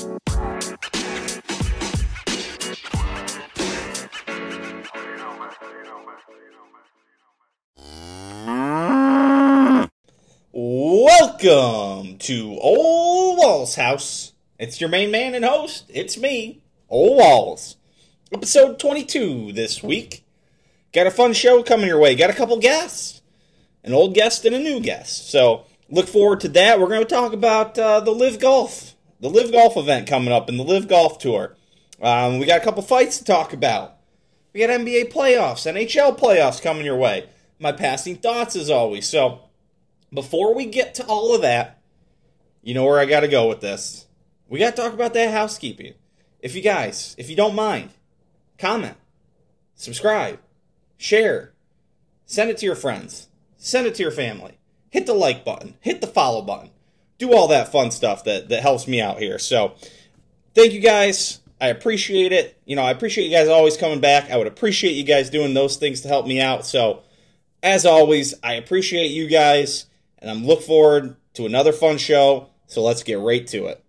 Welcome to Ole Walls House. It's your main man and host. It's me, Ole Walls. Episode 22 this week. Got a fun show coming your way. Got a couple guests, an old guest and a new guest. So look forward to that. We're going to talk about uh, the LIV Golf, the LIV Golf event coming up, and the LIV Golf Tour. Um, we got a couple fights to talk about. We got NBA playoffs, NHL playoffs coming your way. My passing thoughts as always. So before we get to all of that, you know where I got to go with this. We got to talk about that housekeeping. If you guys, if you don't mind, comment, subscribe, share, send it to your friends, send it to your family, hit the like button, hit the follow button, do all that fun stuff that, that helps me out here. So, thank you guys. I appreciate it. You know, I appreciate you guys always coming back. I would appreciate you guys doing those things to help me out. So, as always, I appreciate you guys and I'm look forward to another fun show. So let's get right to it.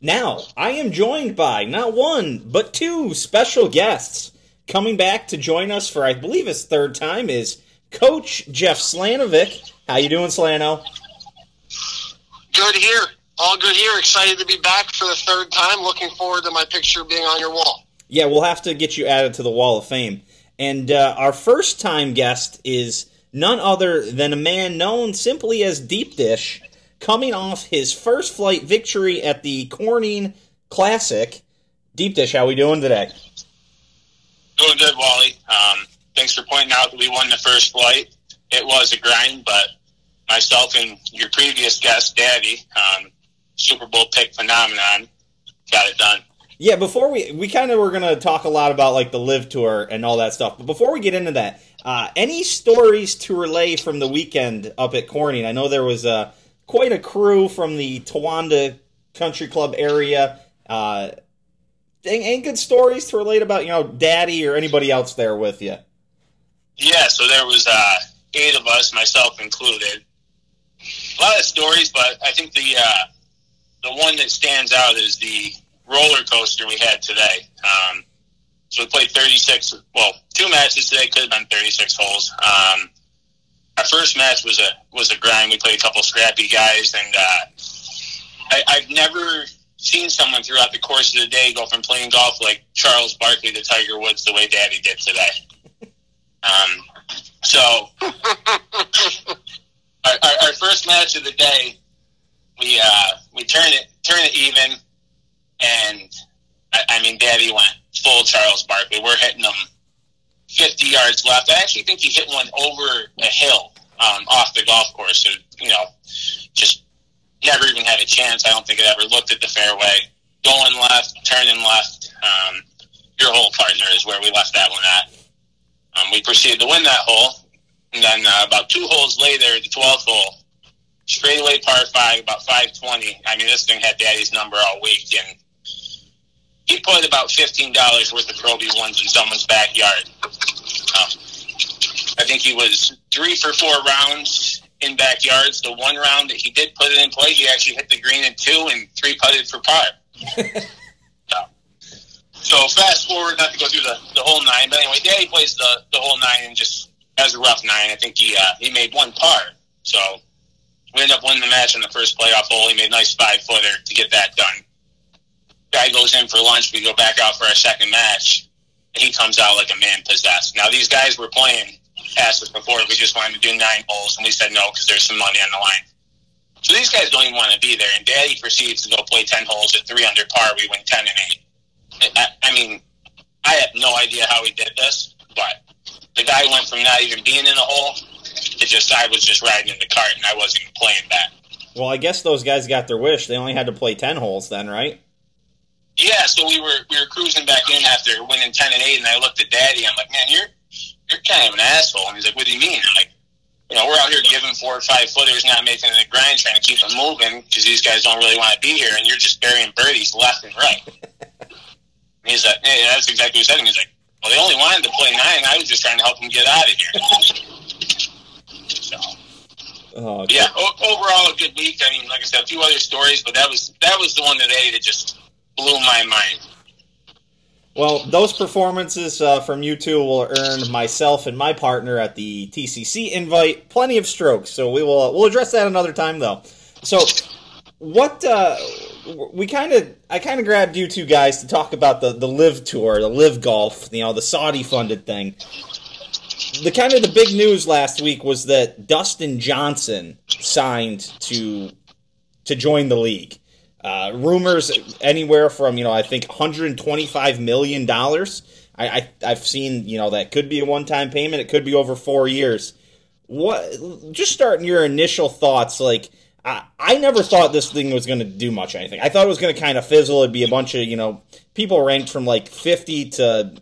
Now, I am joined by not one, but two special guests. Coming back to join us for I believe his third time is Coach Jeff Slanovec. How you doing, Slano? Good here. All good here. Excited to be back for the third time. Looking forward to my picture being on your wall. Yeah, we'll have to get you added to the Wall of Fame. And uh, our first time guest is none other than a man known simply as Deep Dish, coming off his first flight victory at the Corning Classic. Deep Dish, how we doing today? Doing good, Wally. Um, thanks for pointing out that we won the first flight. It was a grind, but myself and your previous guest, Daddy, um, Super Bowl pick phenomenon, got it done. Yeah, before we we kind of were gonna talk a lot about like the LIV tour and all that stuff, but before we get into that, uh, any stories to relay from the weekend up at Corning? I know there was uh, quite a crew from the Towanda Country Club area. Uh, any good stories to relate about, you know, Daddy or anybody else there with you? Yeah, so there was uh, eight of us, myself included. A lot of stories, but I think the uh, the one that stands out is the roller coaster we had today. Um, so we played 36, well, two matches today, could have been 36 holes. Um, our first match was a was a grind. We played a couple scrappy guys, and uh, I, I've never seen someone throughout the course of the day go from playing golf like Charles Barkley to Tiger Woods the way Daddy did today. Um, so our, our, first match of the day, we uh, we turn it turn it even, and I, I mean Daddy went full Charles Barkley. We're hitting them 50 yards left. I actually think he hit one over a hill um, off the golf course. So, you know, just never even had a chance. I don't think it ever looked at the fairway. Going left, turning left. Um, your hole partner is where we left that one at. Um, we proceeded to win that hole. And then uh, about two holes later, the 12th hole, straightaway par five, about 520. I mean, this thing had daddy's number all week. And he put about fifteen dollars worth of Pro V1s in someone's backyard. Um, I think he was three for four rounds in backyards. The one round that he did put it in play, he actually hit the green in two and three putted for par. so, so fast forward, not to go through the, the whole nine, but anyway, Daddy plays the, the whole nine and just has a rough nine. I think he uh, he made one par. So we ended up winning the match in the first playoff hole. He made a nice five footer to get that done guy goes in for lunch. We go back out for our second match. And he comes out like a man possessed. Now these guys were playing past us before. We just wanted to do nine holes, and we said no because there's some money on the line. So these guys don't even want to be there. And Daddy proceeds to go play ten holes at three under par. We win ten and eight. I, I mean, I have no idea how he did this, but the guy went from not even being in the hole to just I was just riding in the cart and I wasn't even playing back. Well, I guess those guys got their wish. They only had to play ten holes then, right? Yeah, so we were we were cruising back in after winning ten and eight, and I looked at Daddy. I'm like, man, you're you're kind of an asshole. And he's like, what do you mean? I'm like, you know, we're out here giving four or five footers, not making it a grind, trying to keep them moving because these guys don't really want to be here, and you're just burying birdies left and right. and he's like, hey, that's exactly what he said. And he's like, well, they only wanted to play nine. I was just trying to help them get out of here. so, Oh, yeah, o- overall a good week. I mean, like I said, a few other stories, but that was that was the one today that just blew my mind. Well, those performances uh, from you two will earn myself and my partner at the TCC invite plenty of strokes. So we will we'll address that another time, though. So, what uh, we kind of I kind of grabbed you two guys to talk about the the LIV tour, the LIV golf, you know, the Saudi funded thing. The kind of the big news last week was that Dustin Johnson signed to to join the league. Uh, rumors anywhere from you know I think 125 million dollars. I, I have seen you know that could be a one time payment. It could be over four years. What? Just starting your initial thoughts. Like I, I never thought this thing was going to do much anything. I thought it was going to kind of fizzle. It'd be a bunch of you know people ranked from like 50 to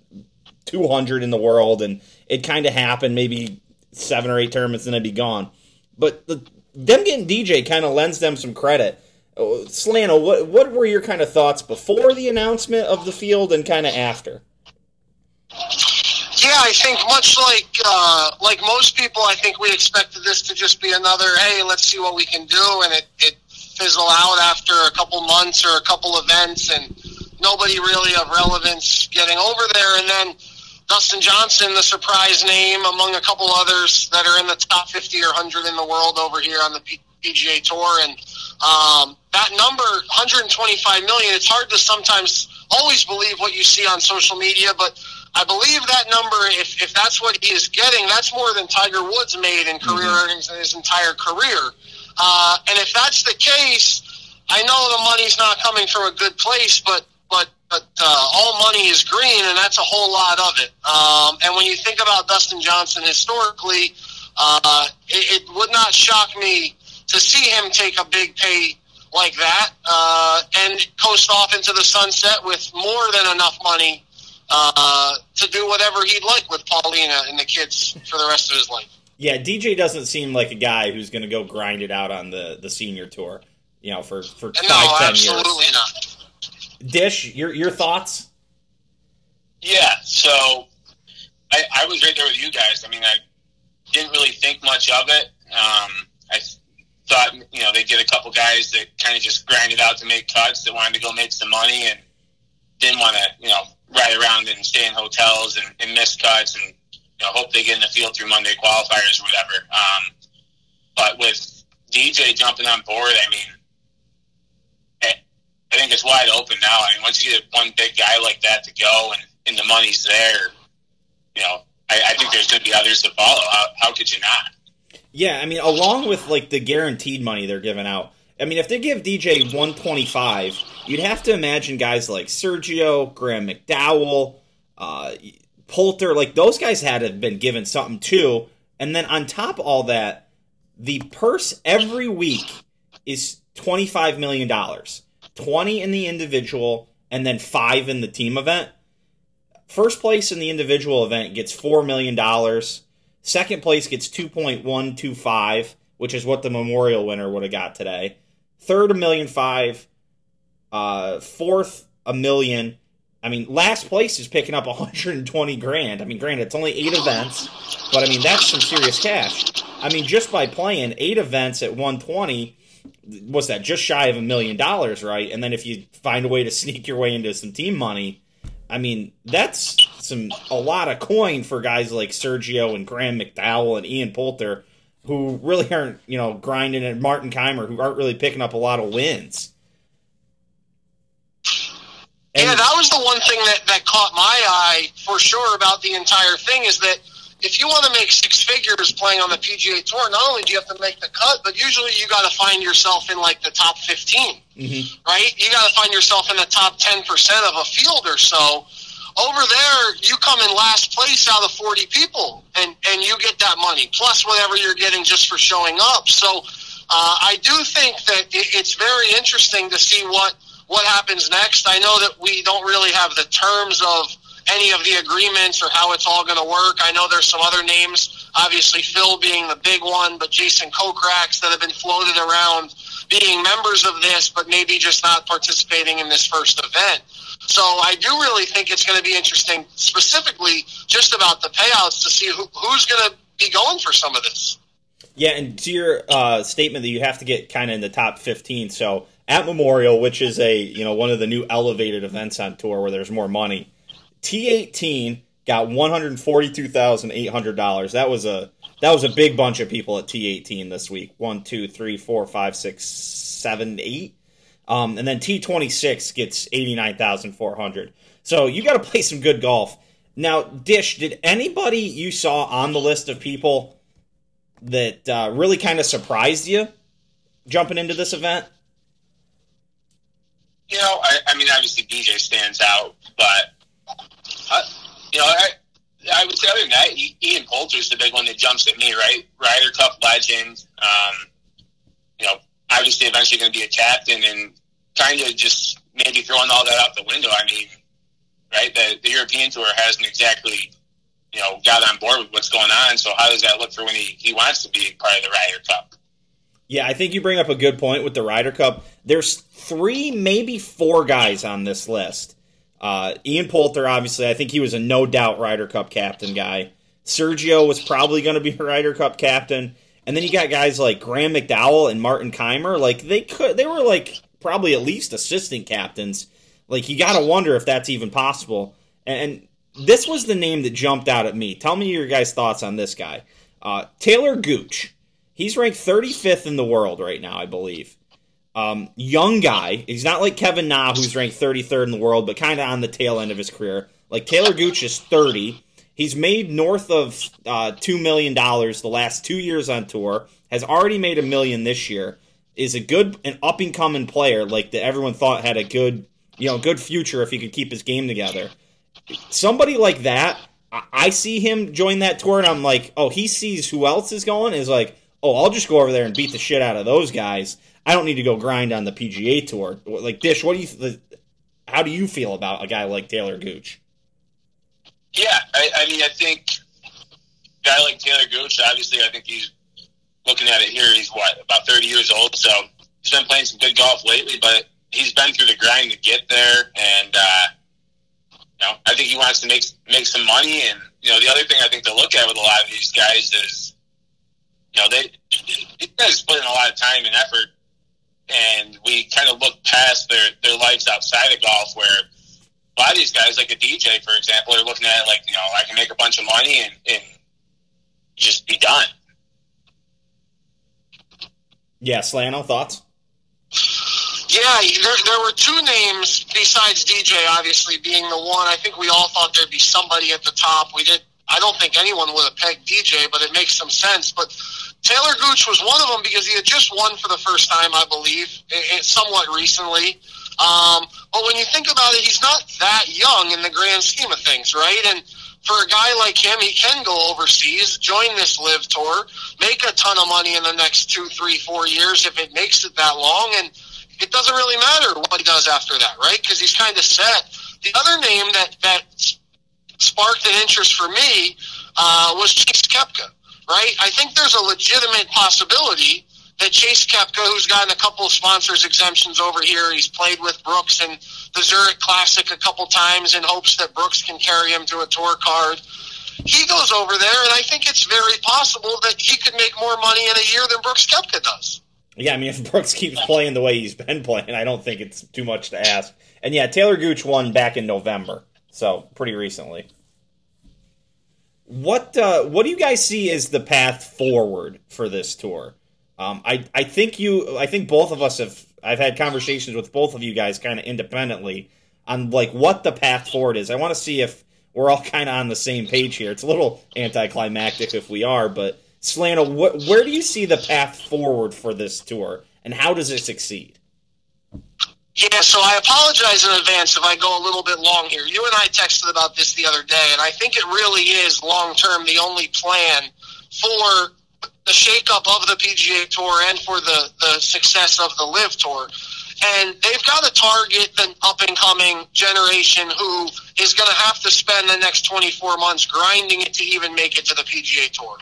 200 in the world, and it kind of happened. Maybe seven or eight tournaments, and it'd be gone. But the, them getting DJ kind of lends them some credit Oh, Slano, what what were your kind of thoughts before the announcement of the field and kind of after? Yeah, I think much like uh, like most people, I think we expected this to just be another hey, let's see what we can do, and it it fizzle out after a couple months or a couple events, and nobody really of relevance getting over there, and then. Dustin Johnson, the surprise name among a couple others that are in the top 50 or 100 in the world over here on the PGA Tour. And um, that number, 125 million, it's hard to sometimes always believe what you see on social media, but I believe that number, if, if that's what he is getting, that's more than Tiger Woods made in career mm-hmm. earnings in his entire career. Uh, and if that's the case, I know the money's not coming from a good place, but but but uh, all money is green, and that's a whole lot of it. Um, and when you think about Dustin Johnson historically, uh, it, it would not shock me to see him take a big pay like that uh, and coast off into the sunset with more than enough money uh, to do whatever he'd like with Paulina and the kids for the rest of his life. Yeah, DJ doesn't seem like a guy who's going to go grind it out on the, the senior tour, you know, for for five, no, ten absolutely years. not. Dish, your your thoughts? Yeah, so I, I was right there with you guys. I mean, I didn't really think much of it. Um, I thought you know they get a couple guys that kind of just grind it out to make cuts that wanted to go make some money and didn't want to you know ride around and stay in hotels and, and miss cuts and you know hope they get in the field through Monday qualifiers or whatever. Um, but with DJ jumping on board, I mean, I, think it's wide open now. I mean, once you get one big guy like that to go and, and the money's there, you know, I, I think there's going to be others to follow. How, how could you not? Yeah, I mean, along with like the guaranteed money they're giving out. I mean, if they give DJ 125, you'd have to imagine guys like Sergio, Graham McDowell, uh, Poulter, like those guys had to have been given something too. And then on top of all that, the purse every week is $25 million 20 in the individual, and then five in the team event. First place in the individual event gets $4 million. Second place gets 2.125, which is what the Memorial winner would have got today. Third, a million five. Uh, fourth, a million. I mean, last place is picking up 120 grand. I mean, granted, it's only eight events, but I mean, that's some serious cash. I mean, just by playing eight events at 120, what's that? Just shy of a million dollars, right? And then if you find a way to sneak your way into some team money, I mean, that's some a lot of coin for guys like Sergio and Graham McDowell and Ian Poulter, who really aren't, you know, grinding and Martin Kaymer, who aren't really picking up a lot of wins. And yeah, that was the one thing that, that caught my eye for sure about the entire thing is that if you want to make six figures playing on the PGA Tour, not only do you have to make the cut, but usually you got to find yourself in like the top 15, mm-hmm. right? You got to find yourself in the top 10% of a field or so over there, you come in last place out of 40 people, and, and you get that money, plus whatever you're getting just for showing up. So uh, I do think that it's very interesting to see what, what happens next. I know that we don't really have the terms of any of the agreements or how it's all going to work. I know there's some other names, obviously Phil being the big one, but Jason Kokrak's that have been floated around being members of this, but maybe just not participating in this first event. So I do really think it's going to be interesting, specifically just about the payouts, to see who, who's going to be going for some of this. Yeah, and to your uh, statement that you have to get kind of in the top 15. So at Memorial, which is a you know one of the new elevated events on tour where there's more money, T18 got one hundred forty-two thousand eight hundred dollars. That was a that was a big bunch of people at T18 this week. One, two, three, four, five, six, seven, eight. Um, and then T26 gets 89,400. So you got to play some good golf. Now, Dish, did anybody you saw on the list of people that uh, really kind of surprised you jumping into this event? You know, I, I mean, obviously DJ stands out, but uh, you know, I, I would say other than that, Ian Poulter's the big one that jumps at me, right? Ryder Cup legend. Um, you know, obviously eventually going to be a captain, and kind of just maybe throwing all that out the window. I mean, right? The, the European Tour hasn't exactly, you know, got on board with what's going on. So how does that look for when he, he wants to be part of the Ryder Cup? Yeah, I think you bring up a good point with the Ryder Cup. There's three, maybe four guys on this list. Uh, Ian Poulter, obviously, I think he was a no doubt Ryder Cup captain guy. Sergio was probably going to be a Ryder Cup captain, and then you got guys like Graham McDowell and Martin Kaymer. Like they could, they were like probably at least assistant captains. Like you got to wonder if that's even possible. And this was the name that jumped out at me. Tell me your guys' thoughts on this guy, uh, Taylor Gooch. He's ranked 35th in the world right now, I believe. Um, young guy. He's not like Kevin Na, who's ranked 33rd in the world, but kind of on the tail end of his career. Like Taylor Gooch is 30. He's made north of uh, two million dollars the last two years on tour. Has already made a million this year is a good and up and coming player, like that everyone thought had a good, you know, good future if he could keep his game together. Somebody like that, I see him join that tour, and I'm like, oh, he sees who else is going, is like, oh, I'll just go over there and beat the shit out of those guys. I don't need to go grind on the PGA tour. Like Dish, what do you? How do you feel about a guy like Taylor Gooch? Yeah, I, I mean, I think guy like Taylor Gooch, obviously, I think he's looking at it here, he's what about 30 years old, so he's been playing some good golf lately. But he's been through the grind to get there, and uh, you know, I think he wants to make make some money. And you know, the other thing I think to look at with a lot of these guys is, you know, they these guys put in a lot of time and effort, and we kind of look past their their lives outside of golf where. A lot of these guys, like a DJ, for example, are looking at it like, you know, I can make a bunch of money and, and just be done. Yeah, Slano, thoughts? Yeah, there, there were two names besides DJ, obviously being the one. I think we all thought there'd be somebody at the top. We did. I don't think anyone would have pegged DJ, but it makes some sense. But Taylor Gooch was one of them because he had just won for the first time, I believe, somewhat recently. Um, but when you think about it, he's not that young in the grand scheme of things, right? And for a guy like him, he can go overseas, join this LIV tour, make a ton of money in the next two, three, four years if it makes it that long, and it doesn't really matter what he does after that, right? Because he's kind of set. The other name that that sparked an interest for me uh, was Chase Koepka, right? I think there's a legitimate possibility that Chase Koepka, who's gotten a couple of sponsors exemptions over here, he's played with Brooks and the Zurich Classic a couple times in hopes that Brooks can carry him to a tour card. He goes over there, and I think it's very possible that he could make more money in a year than Brooks Koepka does. Yeah, I mean, if Brooks keeps playing the way he's been playing, I don't think it's too much to ask. And yeah, Taylor Gooch won back in November, so pretty recently. What uh, what do you guys see as the path forward for this tour? Um, I I think you I think both of us have I've had conversations with both of you guys kind of independently on like what the path forward is. I want to see if we're all kind of on the same page here. It's a little anticlimactic if we are, but Slano, wh- where do you see the path forward for this tour, and how does it succeed? Yeah, so I apologize in advance if I go a little bit long here. You and I texted about this the other day, and I think it really is long term the only plan for the shakeup of the PGA Tour and for the, the success of the LIV Tour. And they've got to target the up and coming generation who is going to have to spend the next 24 months grinding it to even make it to the PGA Tour,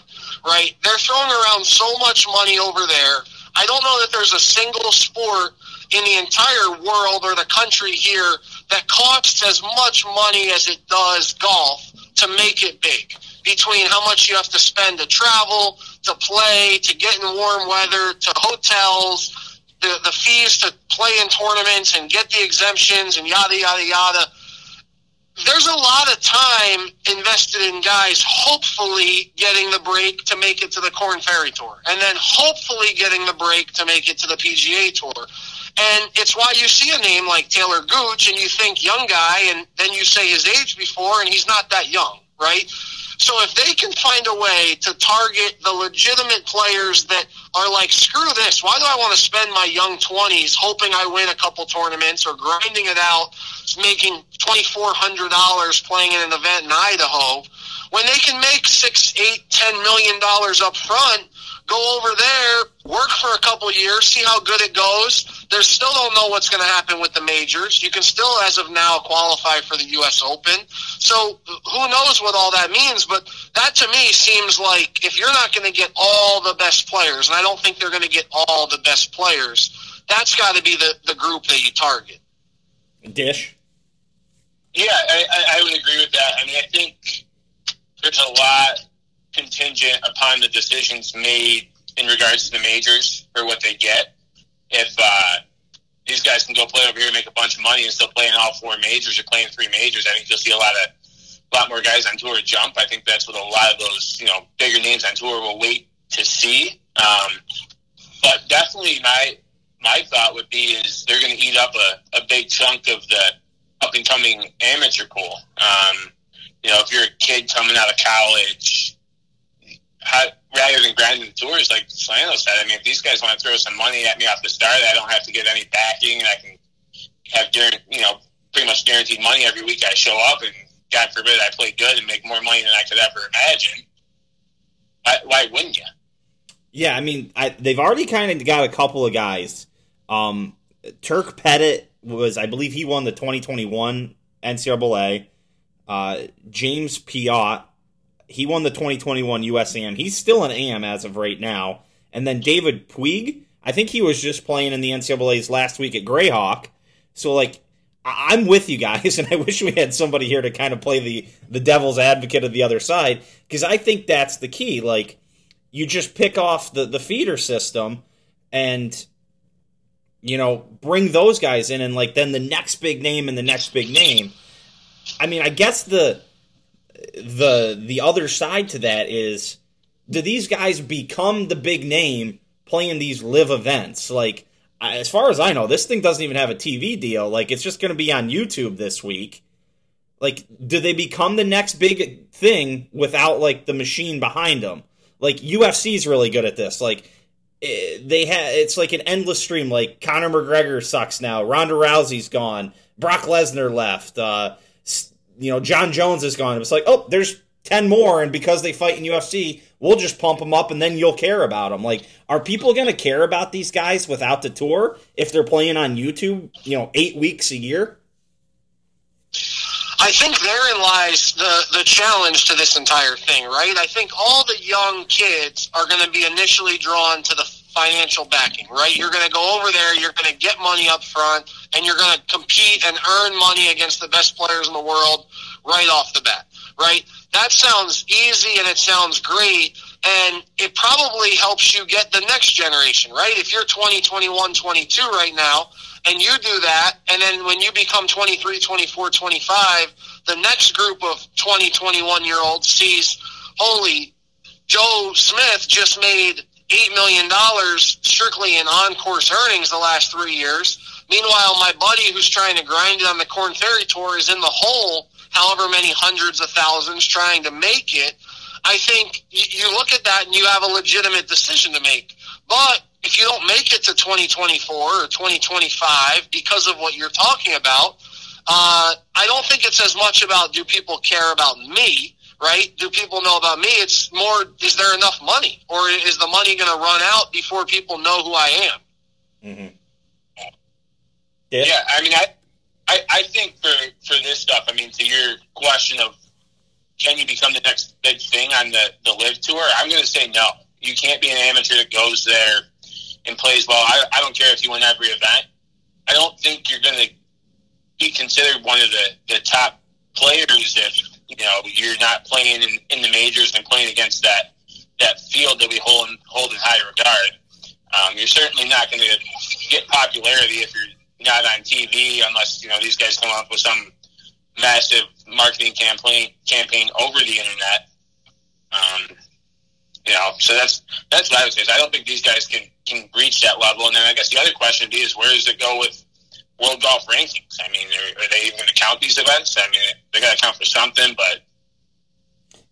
right? They're throwing around so much money over there. I don't know that there's a single sport in the entire world or the country here that costs as much money as it does golf to make it big between how much you have to spend to travel, to play, to get in warm weather, to hotels, the, the fees to play in tournaments and get the exemptions and yada, yada, yada. There's a lot of time invested in guys hopefully getting the break to make it to the Korn Ferry Tour and then hopefully getting the break to make it to the PGA Tour. And it's why you see a name like Taylor Gooch and you think young guy, and then you say his age before, and he's not that young, right? So if they can find a way to target the legitimate players that are like, screw this, why do I want to spend my young 20s hoping I win a couple tournaments or grinding it out, making $2,400 playing in an event in Idaho, when they can make six, eight, ten million dollars up front, go over there, work for a couple years, see how good it goes. They still don't know what's going to happen with the majors. You can still, as of now, qualify for the U.S. Open. So who knows what all that means? But that to me seems like if you're not going to get all the best players, and I don't think they're going to get all the best players, that's got to be the, the group that you target. Dish. Yeah, I, I would agree with that. I mean, I think there's a lot contingent upon the decisions made in regards to the majors for what they get. If uh, these guys can go play over here and make a bunch of money and still play in all four majors or playing three majors, I think you'll see a lot of a lot more guys on tour jump. I think that's what a lot of those you know bigger names on tour will wait to see. Um, but definitely, my my thought would be is they're going to eat up a, a big chunk of the up and coming amateur pool. Um, you know, if you're a kid coming out of college, rather than grinding tours, like Slano said, I mean, if these guys want to throw some money at me off the start, I don't have to get any backing, and I can have, you know, pretty much guaranteed money every week I show up, and God forbid I play good and make more money than I could ever imagine. Why, why wouldn't you? Yeah, I mean, I, they've already kind of got a couple of guys. Um, Turk Pettit was, I believe, he won the 2021 NCAA. Uh, James Piot he won the 2021 USAM. He's still an AM as of right now. And then David Puig, I think he was just playing in the NCAA's last week at Grayhawk. So like I'm with you guys, and I wish we had somebody here to kind of play the the devil's advocate of the other side because I think that's the key. Like you just pick off the the feeder system and you know bring those guys in, and like then the next big name and the next big name. I mean, I guess the the the other side to that is do these guys become the big name playing these LIV events? Like as far as i know this thing doesn't even have a tv deal. Like it's just going to be on youtube this week. Like do they become the next big thing without like the machine behind them like ufc's really good at this. Like eh, they have it's like an endless stream. Like conor mcgregor sucks now. Ronda rousey's gone. Brock lesnar left. Uh you know, Jon Jones is gone. It's like, oh, there's 10 more, and because they fight in UFC, we'll just pump them up and then you'll care about them. Like, are people going to care about these guys without the tour if they're playing on YouTube, you know, eight weeks a year? I think therein lies the, the challenge to this entire thing, right? I think all the young kids are going to be initially drawn to the financial backing, right? You're going to go over there, you're going to get money up front, and you're going to compete and earn money against the best players in the world right off the bat, right? That sounds easy and it sounds great, and it probably helps you get the next generation, right? If you're 20, 21, 22 right now, and you do that, and then when you become 23, 24, 25, the next group of 20, 21 year olds sees, holy, Joe Smith just made $8 million strictly in on course earnings the last three years. Meanwhile, my buddy who's trying to grind it on the Korn Ferry Tour is in the hole, however many hundreds of thousands, trying to make it. I think you look at that and you have a legitimate decision to make. But if you don't make it to 2024 or 2025 because of what you're talking about, uh, I don't think it's as much about do people care about me right? Do people know about me? It's more, is there enough money? Or is the money going to run out before people know who I am? Mm-hmm. Yeah. yeah, I mean, I, I, I think for, for this stuff, I mean, to your question of can you become the next big thing on the, the LIV tour, I'm going to say no. You can't be an amateur that goes there and plays well. I, I don't care if you win every event. I don't think you're going to be considered one of the, the top players if you know you're not playing in, in the majors and playing against that that field that we hold hold in high regard. Um, you're certainly not going to get popularity if you're not on TV unless you know these guys come up with some massive marketing campaign campaign over the internet. Um, you know, so that's that's what I would say. Is I don't think these guys can can reach that level. And then I guess the other question would be is where does it go with world golf rankings? I mean, are, are they even going to count these events? I mean, they got to count for something, but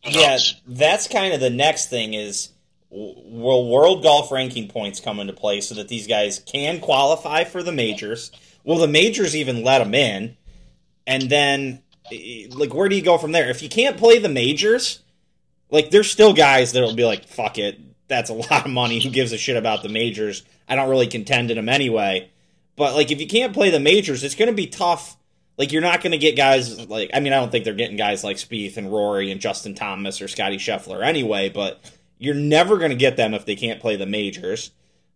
yeah, that's kind of the next thing is will world golf ranking points come into play so that these guys can qualify for the majors? Will the majors even let them in? And then, like, where do you go from there? If you can't play the majors, like, there's still guys that'll be like, fuck it, that's a lot of money. Who gives a shit about the majors? I don't really contend in them anyway. But, like, if you can't play the majors, it's going to be tough. Like, you're not going to get guys like, I mean, I don't think they're getting guys like Spieth and Rory and Justin Thomas or Scotty Scheffler anyway, but you're never going to get them if they can't play the majors.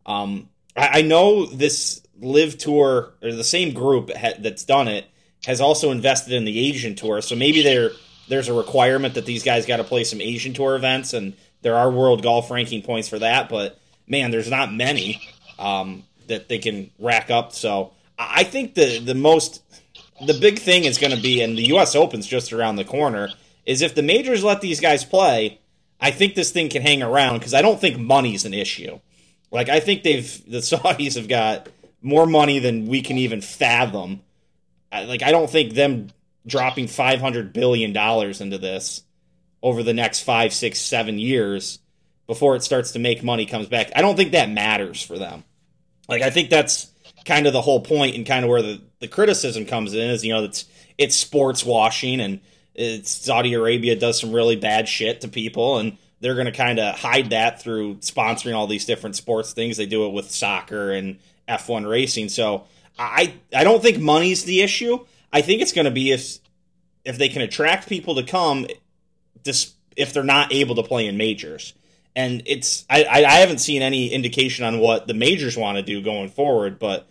Um, I, I, know this LIV tour or the same group ha- that's done it has also invested in the Asian tour, so maybe there there's a requirement that these guys got to play some Asian tour events, and there are world golf ranking points for that. But man, there's not many um, that they can rack up. So I think the the most the big thing is going to be, and the U.S. Open's just around the corner, is if the majors let these guys play I think this thing can hang around because I don't think money's an issue. Like I think they've the Saudis have got more money than we can even fathom. Like I don't think them dropping five hundred billion dollars into this over the next five, six, seven years before it starts to make money comes back. I don't think that matters for them. Like I think that's kind of the whole point and kind of where the, the criticism comes in is you know it's it's sports washing and it's Saudi Arabia does some really bad shit to people, and they're going to kind of hide that through sponsoring all these different sports things. They do it with soccer and F1 racing. So I I don't think money's the issue. I think it's going to be if if they can attract people to come, if they're not able to play in majors. And it's I, I haven't seen any indication on what the majors want to do going forward, but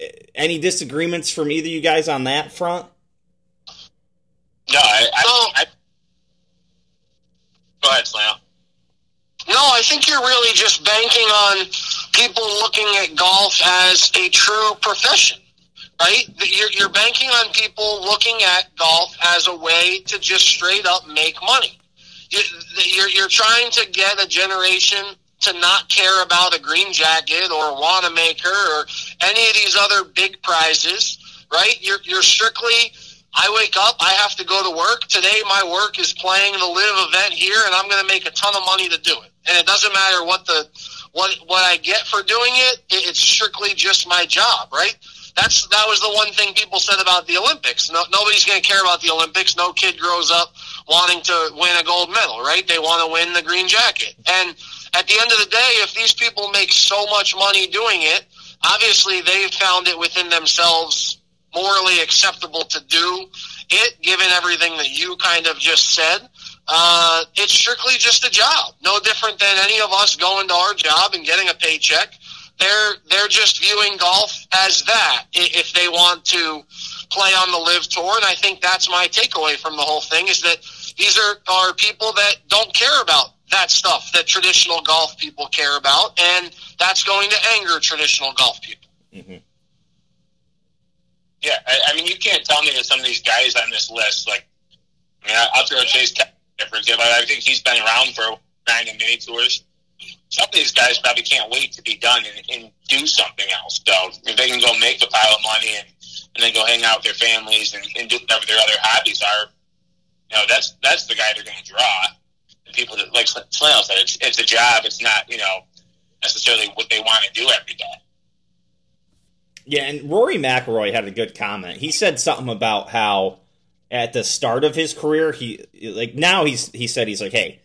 eh, any disagreements from either you guys on that front? No, I, I, I go ahead, Slam. No, I think you're really just banking on people looking at golf as a true profession, right? You're, you're banking on people looking at golf as a way to just straight up make money. You're, you're trying to get a generation to not care about a green jacket or Wanamaker or any of these other big prizes, right? You're, you're strictly I wake up, I have to go to work. Today, my work is playing the LIV event here, and I'm going to make a ton of money to do it. And it doesn't matter what the what what I get for doing it. It's strictly just my job, right? That's that was the one thing people said about the Olympics. No, nobody's going to care about the Olympics. No kid grows up wanting to win a gold medal, right? They want to win the green jacket. And at the end of the day, if these people make so much money doing it, obviously they've found it within themselves morally acceptable to do it, given everything that you kind of just said. Uh, it's strictly just a job, no different than any of us going to our job and getting a paycheck. They're they're just viewing golf as that if they want to play on the LIV tour, and I think that's my takeaway from the whole thing is that these are are people that don't care about that stuff that traditional golf people care about, and that's going to anger traditional golf people. Mm-hmm. Yeah, I, I, mean, you can't tell me that some of these guys on this list, like, I mean, I'll throw Chase for example. I think he's been around for nine and mini tours. Some of these guys probably can't wait to be done and, and do something else. So if they can go make a pile of money and, and then go hang out with their families and, and do whatever their other hobbies are, you know, that's that's the guy they're going to draw. The people that, like Flannel said, it's, it's a job. It's not, you know, necessarily what they want to do every day. Yeah, and Rory McIlroy had a good comment. He said something about how at the start of his career, he like now he's he said he's like, hey,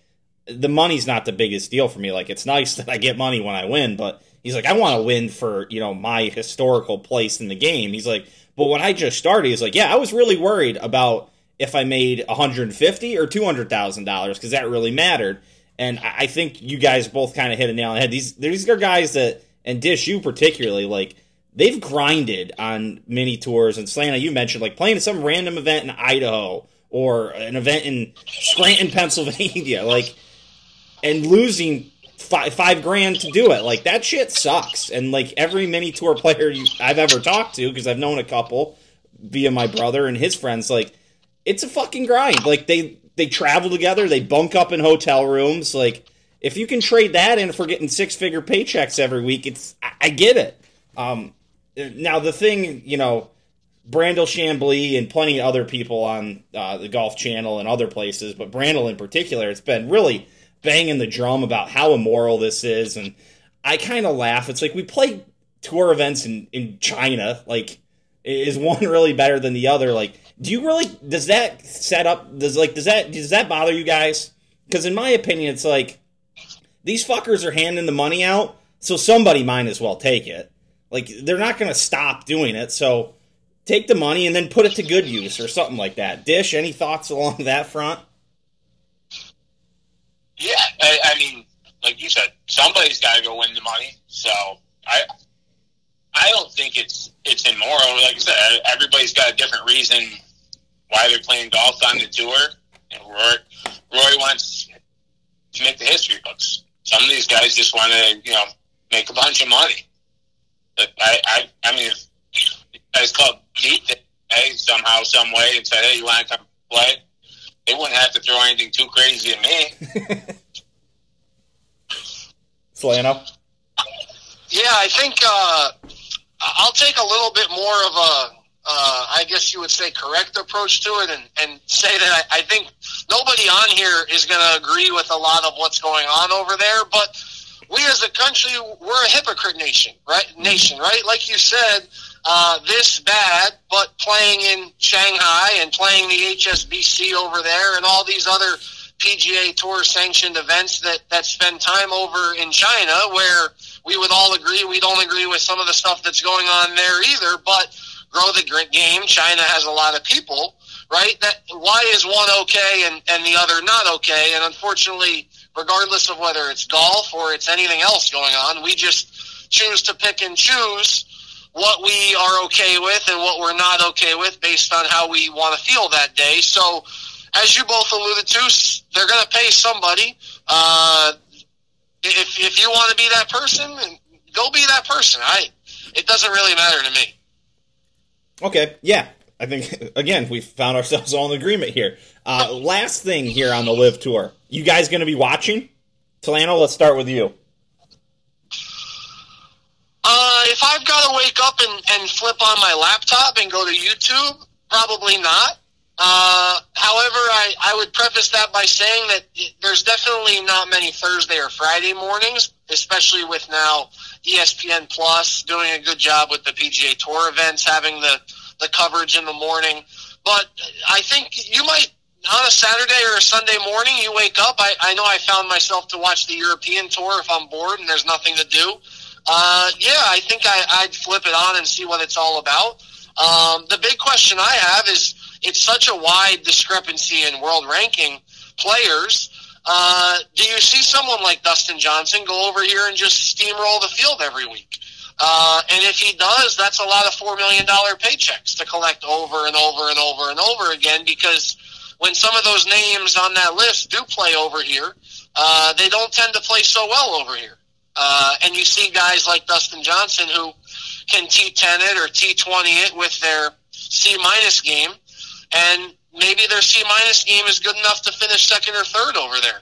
the money's not the biggest deal for me. Like it's nice that I get money when I win, but he's like, I want to win for you know my historical place in the game. He's like, but when I just started, he's like, yeah, I was really worried about if I made 150 or 200 thousand dollars because that really mattered. And I think you guys both kind of hit a nail on the head. These these are guys that and Dish you particularly like they've grinded on mini tours. And Slano, you mentioned like playing some random event in Idaho or an event in Scranton, Pennsylvania. Like, and losing five, five grand to do it. Like that shit sucks. And like every mini tour player you, I've ever talked to, because I've known a couple via my brother and his friends, like it's a fucking grind. Like they they travel together, they bunk up in hotel rooms. Like if you can trade that in for getting six figure paychecks every week, it's I, I get it. Um, now the thing, you know. Brandel Chamblee and plenty of other people on uh, the Golf Channel and other places, but Brandel in particular, it's been really banging the drum about how immoral this is, and I kind of laugh. It's like we play tour events in in China. Like, is one really better than the other? Like, do you really does that set up? Does like does that does that bother you guys? Because in my opinion, it's like these fuckers are handing the money out, so somebody might as well take it. Like they're not going to stop doing it, so take the money and then put it to good use or something like that. Dish, any thoughts along that front? Yeah, I, I mean, like you said, somebody's got to go win the money. So I, I don't think it's it's immoral. Like I said, everybody's got a different reason why they're playing golf on the tour. And Roy, Roy wants to make the history books. Some of these guys just want to, you know, make a bunch of money. But I, I, I mean, if guys called meet hey, somehow, some way, and said, "Hey, you want to come play?" They wouldn't have to throw anything too crazy at me. Slano? Yeah, I think uh, I'll take a little bit more of a, uh, I guess you would say, correct approach to it, and, and say that I, I think nobody on here is going to agree with a lot of what's going on over there, but we as a country, we're a hypocrite nation, right? Nation, right? Like you said, uh, this bad, but playing in Shanghai and playing the HSBC over there and all these other PGA Tour sanctioned events that, that spend time over in China where we would all agree we don't agree with some of the stuff that's going on there either, but grow the game. China has a lot of people, right? That why is one okay and, and the other not okay? And unfortunately, regardless of whether it's golf or it's anything else going on, we just choose to pick and choose what we are okay with and what we're not okay with based on how we want to feel that day. So, as you both alluded to, they're going to pay somebody. Uh, if if you want to be that person, go be that person. I it doesn't really matter to me. Okay, yeah. I think again we found ourselves all in agreement here. Uh, last thing here on the LIV tour, you guys going to be watching? Slano, let's start with you. Uh, if I've got to wake up and, and flip on my laptop and go to YouTube, probably not. Uh, however, I, I would preface that by saying that there's definitely not many Thursday or Friday mornings, especially with now ESPN Plus doing a good job with the PGA Tour events, having the, the coverage in the morning. But I think you might, on a Saturday or a Sunday morning, you wake up. I, I know I found myself to watch the European Tour if I'm bored and there's nothing to do. Uh, yeah, I think I, I'd flip it on and see what it's all about. Um, the big question I have is it's such a wide discrepancy in world ranking players. Uh, do you see someone like Dustin Johnson go over here and just steamroll the field every week? Uh, and if he does, that's a lot of $4 million paychecks to collect over and over and over and over again because when some of those names on that list do play over here, uh, they don't tend to play so well over here. Uh, and you see guys like Dustin Johnson who can T10 it or T20 it with their C minus game, and maybe their C minus game is good enough to finish second or third over there.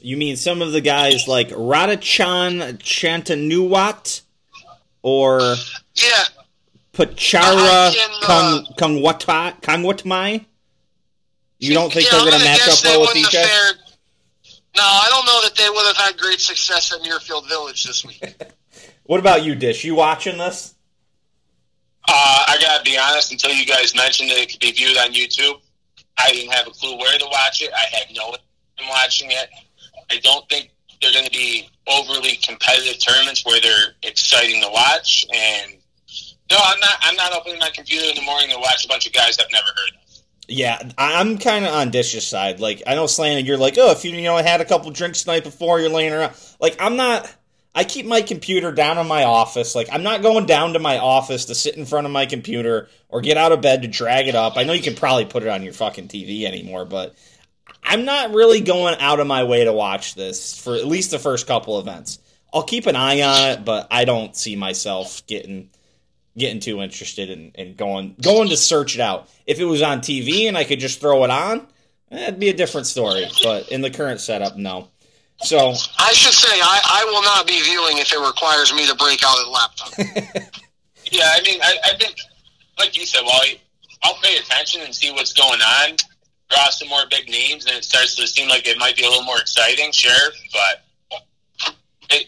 You mean some of the guys like Ratchanon Chantananuwat or yeah, Phachara uh, Khongwatmai? You don't think yeah, they're going to match up well with each other? No, I don't know that they would have had great success at Muirfield Village this week. what about you, Dish? You watching this? Uh, I gotta be honest. Until you guys mentioned that it could be viewed on YouTube, I didn't have a clue where to watch it. I had no in watching it. I don't think they're going to be overly competitive tournaments where they're exciting to watch. And no, I'm not. I'm not opening my computer in the morning to watch a bunch of guys I've never heard of. Yeah, I'm kind of on Dish's side. Like, I know Slanted, you're like, oh, if you you know had a couple drinks tonight before you're laying around. Like, I'm not. I keep my computer down in my office. Like, I'm not going down to my office to sit in front of my computer or get out of bed to drag it up. I know you can probably put it on your fucking TV anymore, but I'm not really going out of my way to watch this for at least the first couple events. I'll keep an eye on it, but I don't see myself getting getting too interested in, in going going to search it out. If it was on TV and I could just throw it on, that'd be a different story. But in the current setup, no. So I should say I, I will not be viewing if it requires me to break out a laptop. yeah, I mean, I, I think, like you said, Wally, I'll pay attention and see what's going on. Draw some more big names, and it starts to seem like it might be a little more exciting. Sure, but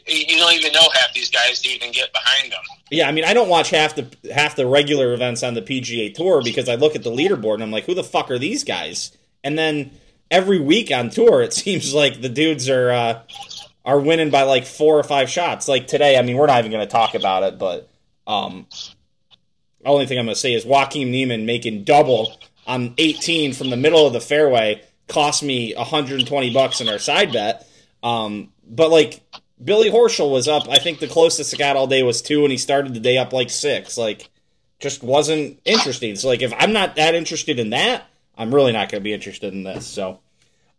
you don't even know half these guys to even get behind them. Yeah, I mean, I don't watch half the half the regular events on the PGA Tour because I look at the leaderboard and I'm like, who the fuck are these guys? And then every week on tour, it seems like the dudes are uh, are winning by like four or five shots. Like today, I mean, we're not even going to talk about it, but um, the only thing I'm going to say is Joaquin Niemann making double on 18 from the middle of the fairway cost me 120 bucks in our side bet. Um, but like Billy Horschel was up, I think the closest it got all day was two, and he started the day up like six. Like, just wasn't interesting. So like, if I'm not that interested in that I'm really not going to be interested in this. So,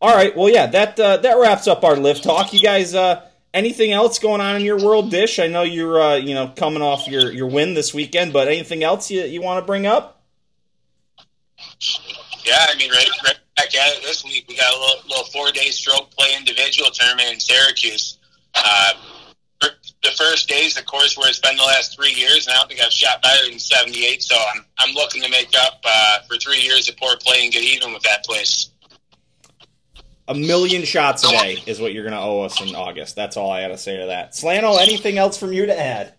all right, well, yeah, that uh, that wraps up our LIV talk. You guys, uh, anything else going on in your world, Dish? I know you're uh, you know coming off your your win this weekend, but anything else you you want to bring up? Yeah, I mean, right, right back at it this week. We got a little, little four day stroke play individual tournament in Syracuse. Uh, the first days, of course, where it's been the last three years, and I don't think I've shot better than 78. So I'm I'm looking to make up uh, for three years of poor play and get even with that place. A million shots a day is what you're going to owe us in August. That's all I got to say to that. Slano, anything else from you to add?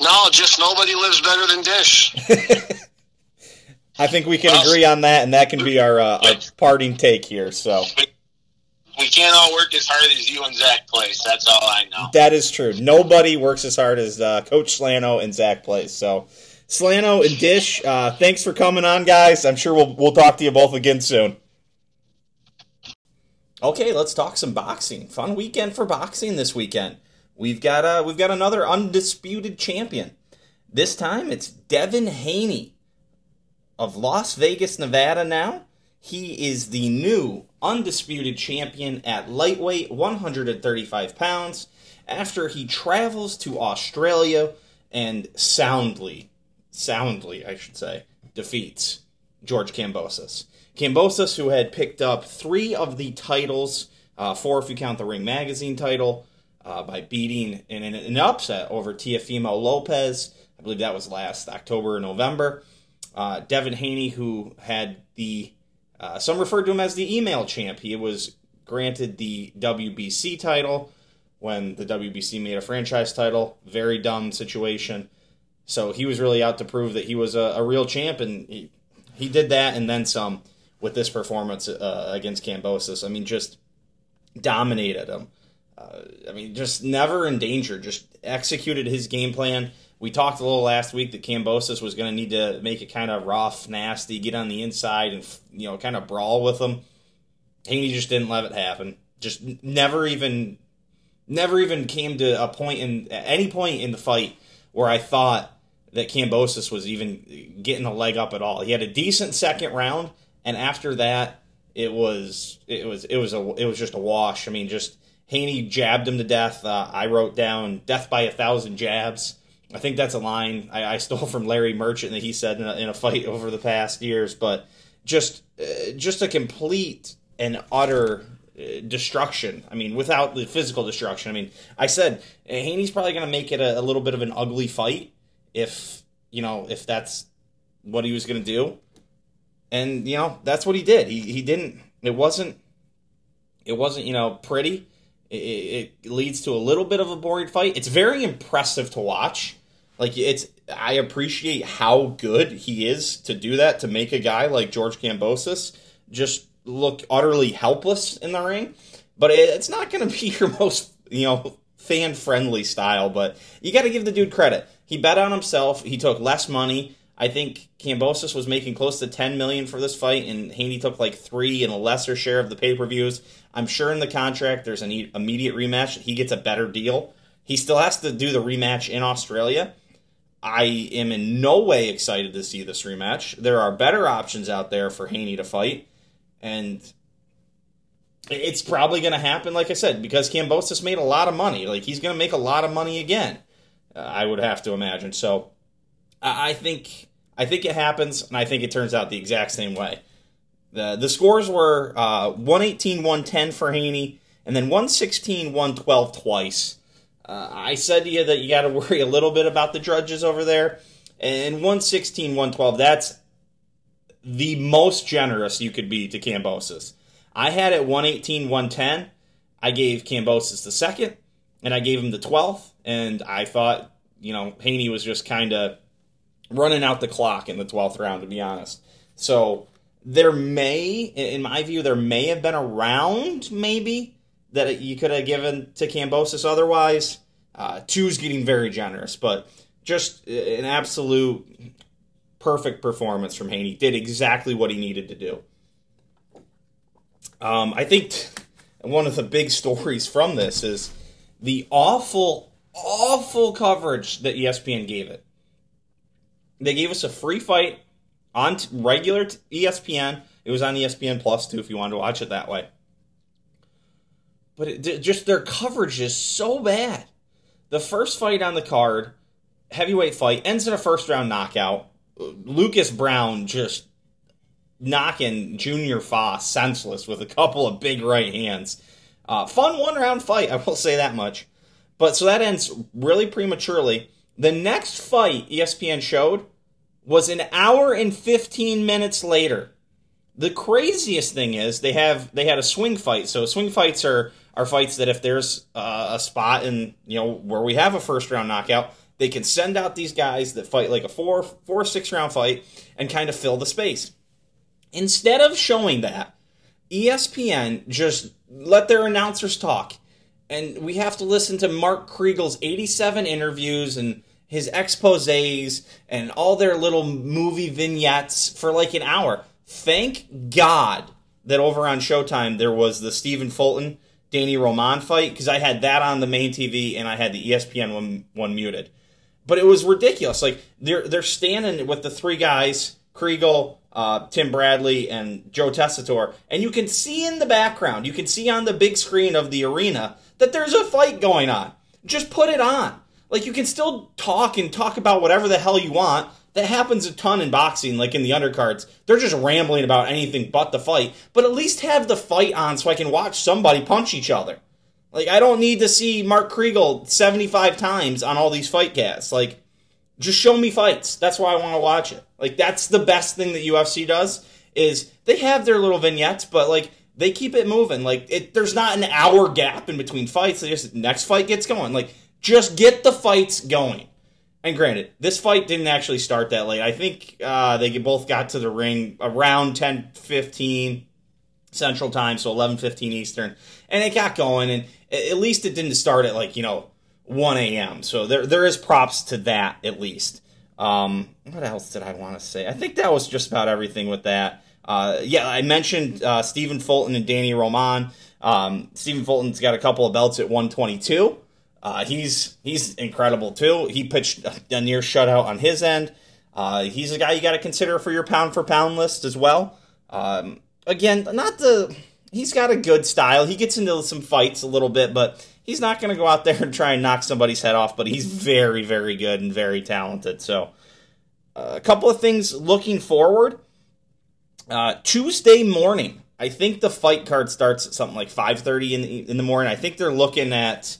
No, just nobody lives better than Dish. I think we can agree on that, and that can be our, uh, our parting take here. So we can't all work as hard as you and Zach Place. That's all I know. That is true. Nobody works as hard as uh, Coach Slano and Zach Place. So, Slano and Dish, uh, thanks for coming on, guys. I'm sure we'll we'll talk to you both again soon. Okay, let's talk some boxing. Fun weekend for boxing this weekend. We've got uh, we've got another undisputed champion. This time it's Devin Haney of Las Vegas, Nevada. Now he is the new undisputed champion at lightweight 135 pounds after he travels to Australia and soundly, soundly, I should say, defeats George Kambosos. Kambosos, who had picked up three of the titles, uh, four if you count the Ring Magazine title, uh, by beating in an, an upset over Teofimo Lopez. I believe that was last October or November. Uh, Devin Haney, who had the uh, some referred to him as the email champ. He was granted the WBC title when the WBC made a franchise title. Very dumb situation. So he was really out to prove that he was a, a real champ, and he, he did that and then some with this performance uh, against Kambosos. I mean, just dominated him. Uh, I mean, just never in danger. Just executed his game plan we talked a little last week that Kambosos was going to need to make it kind of rough, nasty, get on the inside and you know kind of brawl with them. Haney just didn't let it happen. Just never even, never even came to a point in at any point in the fight where I thought that Kambosos was even getting a leg up at all. He had a decent second round, and after that, it was it was it was a it was just a wash. I mean, just Haney jabbed him to death. Uh, I wrote down death by a thousand jabs. I think that's a line I, I stole from Larry Merchant that he said in a, in a, fight over the past years. But just uh, just a complete and utter uh, destruction. I mean, without the physical destruction. I mean, I said Haney's probably going to make it a, a, little bit of an ugly fight if you know if that's what he was going to do. And you know that's what he did. He he didn't. It wasn't. It wasn't you know pretty. It leads to a little bit of a boring fight. It's very impressive to watch like it's I appreciate how good he is to do that to make a guy like George Kambosos just look utterly helpless in the ring. But it's not going to be your most you know fan friendly style. But you got to give the dude credit. He bet on himself. He took less money. I think Kambosos was making close to 10 million for this fight, and Haney took like three and a lesser share of the pay per views. I'm sure in the contract there's an immediate rematch. He gets a better deal. He still has to do the rematch in Australia. I am in no way excited to see this rematch. There are better options out there for Haney to fight, and it's probably going to happen, like I said, because Kambosos made a lot of money. Like he's going to make a lot of money again. Uh, I would have to imagine. So I think I think it happens, and I think it turns out the exact same way. The the scores were uh, 118 110 for Haney, and then 116 112 twice. Uh, I said to you that you got to worry a little bit about the judges over there. And 116 112, that's the most generous you could be to Kambosos. I had it 118 110. I gave Kambosos the second, and I gave him the 12th, and I thought, you know, Haney was just kind of running out the clock in the 12th round, to be honest. So there may, in my view, there may have been a round, maybe, that you could have given to Kambosos otherwise. Uh, two's getting very generous, but just an absolute perfect performance from Haney. Did exactly what he needed to do. Um, I think t- one of the big stories from this is the awful, awful coverage that ESPN gave it. They gave us a free fight on t- regular t- ESPN. It was on ESPN Plus too, if you wanted to watch it that way. But it, just their coverage is so bad. The first fight on the card, heavyweight fight, ends in a first round knockout. Lucas Browne just knocking Junior Fa senseless with a couple of big right hands. Uh, fun one round fight, I will say that much. But so that ends really prematurely. The next fight ESPN showed was an hour and 15 minutes later. The craziest thing is they have they had a swing fight. So swing fights are are fights that if there's uh, a spot in you know where we have a first round knockout, they can send out these guys that fight like a four four six round fight and kind of fill the space. Instead of showing that, ESPN just let their announcers talk. And we have to listen to Mark Kriegel's 87 interviews and his exposes and all their little movie vignettes for like an hour. Thank God that over on Showtime there was the Stephen Fulton Danny Roman fight because I had that on the main TV and I had the ESPN one, one muted. But it was ridiculous. Like they're they're standing with the three guys, Kriegel, uh, Tim Bradley and Joe Tessitore, and you can see in the background, you can see on the big screen of the arena that there's a fight going on. Just put it on. Like you can still talk and talk about whatever the hell you want. That happens a ton in boxing, like in the undercards. They're just rambling about anything but the fight. But at least have the fight on so I can watch somebody punch each other. Like I don't need to see Mark Kriegel 75 times on all these fight casts. Like just show me fights. That's why I want to watch it. Like that's the best thing that UFC does is they have their little vignettes, but like they keep it moving. Like it, there's not an hour gap in between fights. They just next fight gets going. Like just get the fights going. And granted, this fight didn't actually start that late. I think uh, they both got to the ring around 10 15 Central Time, so 11 15 Eastern. And it got going, and at least it didn't start at like, you know, 1 a.m. So there there is props to that at least. Um, what else did I want to say? I think that was just about everything with that. Uh, yeah, I mentioned uh, Stephen Fulton and Danny Roman. Um, Stephen Fulton's got a couple of belts at 122. Uh, he's he's incredible too. He pitched a near shutout on his end. Uh, he's a guy you got to consider for your pound for pound list as well. Um, again, not the he's got a good style. He gets into some fights a little bit, but he's not going to go out there and try and knock somebody's head off, but he's very, very good and very talented. So, uh, a couple of things looking forward. Uh, Tuesday morning, I think the fight card starts at something like 5.30 in the, in the morning. I think they're looking at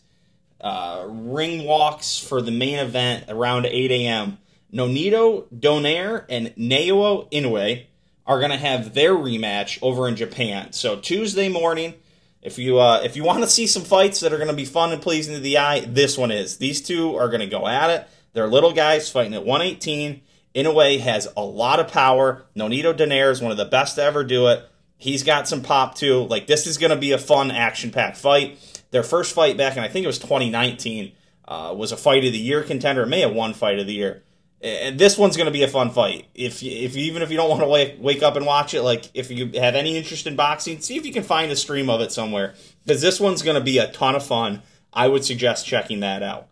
uh, ring walks for the main event around 8 a.m. Nonito Donaire and Naoya Inoue are going to have their rematch over in Japan. So Tuesday morning – if you uh, if you want to see some fights that are going to be fun and pleasing to the eye, this one is. These two are going to go at it. They're little guys fighting at 118. Inoue has a lot of power. Nonito Donaire is one of the best to ever do it. He's got some pop too. Like this is going to be a fun, action-packed fight. Their first fight back, and I think it was 2019, uh, was a fight of the year contender. May have won fight of the year and this one's going to be a fun fight. If if even if you don't want to wake wake up and watch it, like if you have any interest in boxing, see if you can find a stream of it somewhere because this one's going to be a ton of fun. I would suggest checking that out.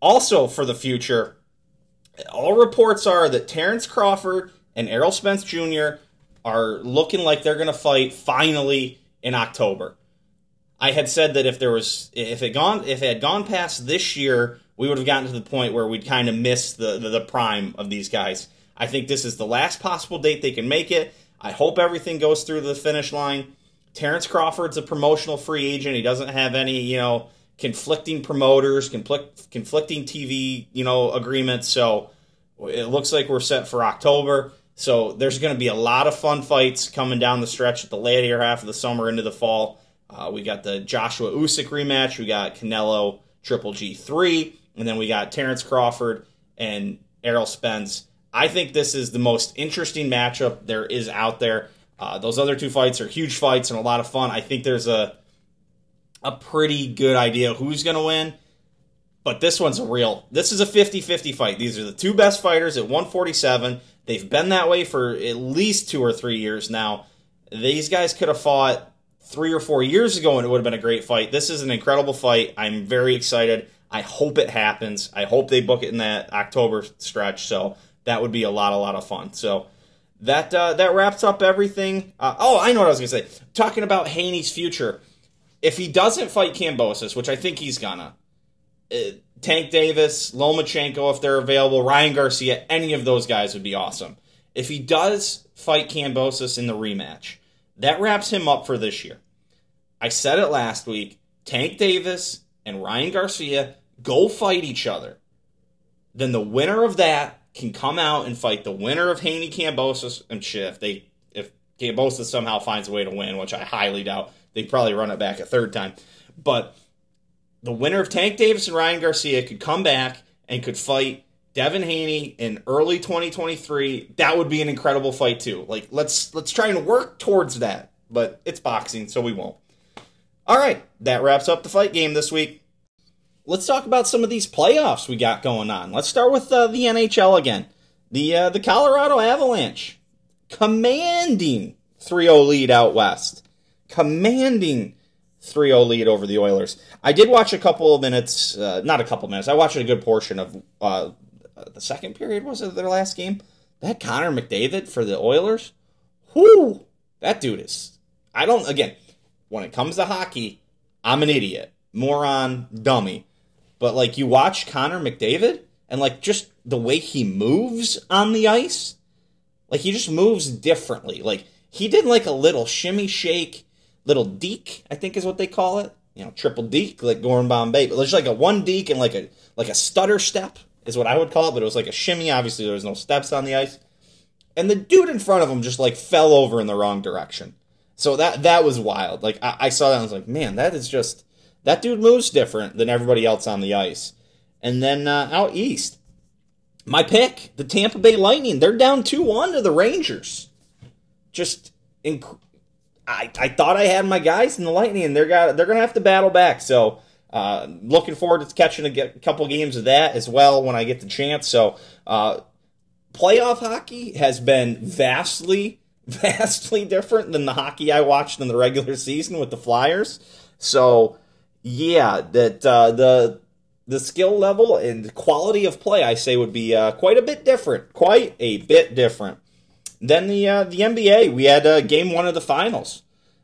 Also, for the future, all reports are that Terrence Crawford and Errol Spence Jr. are looking like they're going to fight finally in October. I had said that if there was if it gone if it had gone past this year, we would have gotten to the point where we'd kind of miss the, the the prime of these guys. I think this is the last possible date they can make it. I hope everything goes through the finish line. Terrence Crawford's a promotional free agent. He doesn't have any, you know, conflicting promoters, conflict, conflicting TV, you know, agreements. So it looks like we're set for October. So there's going to be a lot of fun fights coming down the stretch at the later half of the summer into the fall. Uh, we got the Joshua Usyk rematch. We got Canelo Triple G three, and then we got Terrence Crawford and Errol Spence. I think this is the most interesting matchup there is out there. Uh, those other two fights are huge fights and a lot of fun. I think there's a a pretty good idea who's going to win. But this one's a real. This is a 50-50 fight. These are the two best fighters at 147. They've been that way for at least two or three years now. These guys could have fought three or four years ago and it would have been a great fight. This is an incredible fight. I'm very excited. I hope it happens. I hope they book it in that October stretch. So that would be a lot, a lot of fun. So that uh, that wraps up everything. Uh, oh, I know what I was gonna say. Talking about Haney's future, if he doesn't fight Kambosos, which I think he's gonna, uh, Tank Davis, Lomachenko, if they're available, Ryan Garcia, any of those guys would be awesome. If he does fight Kambosos in the rematch, that wraps him up for this year. I said it last week. Tank Davis and Ryan Garcia go fight each other. Then the winner of that can come out and fight the winner of Haney Kambosos and shit. If they if Kambosos somehow finds a way to win, which I highly doubt, they probably run it back a third time. But the winner of Tank Davis and Ryan Garcia could come back and could fight Devin Haney in early 2023. That would be an incredible fight too. Like let's let's try and work towards that. But it's boxing, so we won't. All right, that wraps up the fight game this week let's talk about some of these playoffs we got going on. Let's start with uh, the NHL again. The uh, the Colorado Avalanche commanding 3-0 lead out west. Commanding 3-0 lead over the Oilers. I did watch a couple of minutes, uh, not a couple minutes. I watched a good portion of uh, Uh, the second period was it their last game? That Connor McDavid for the Oilers. Whoo! That dude is I don't again, when it comes to hockey, I'm an idiot. Moron, dummy but like you watch Connor McDavid and like just the way he moves on the ice, like he just moves differently. Like he did like a little shimmy shake, little deke, I think is what they call it. You know, triple deke like Gordon Bombay, but there's like a one deke and like a like a stutter step is what I would call it. But it was like a shimmy. Obviously, there was no steps on the ice, and the dude in front of him just like fell over in the wrong direction. So that that was wild. Like I, I saw that, and I was like, man, that is just that dude moves different than everybody else on the ice. And then uh, out east, my pick, the Tampa Bay Lightning, they're down 2 1 to the Rangers. Just, inc- I, I thought I had my guys in the Lightning, and they're, got, they're to have to battle back. So, uh, looking forward to catching a couple games of that as well when I get the chance. So, uh, playoff hockey has been vastly, vastly different than the hockey I watched in the regular season with the Flyers. So, yeah, that uh, the the skill level and quality of play, I say, would be uh, quite a bit different. Quite a bit different. Then the uh, the NBA, we had uh, game one of the finals.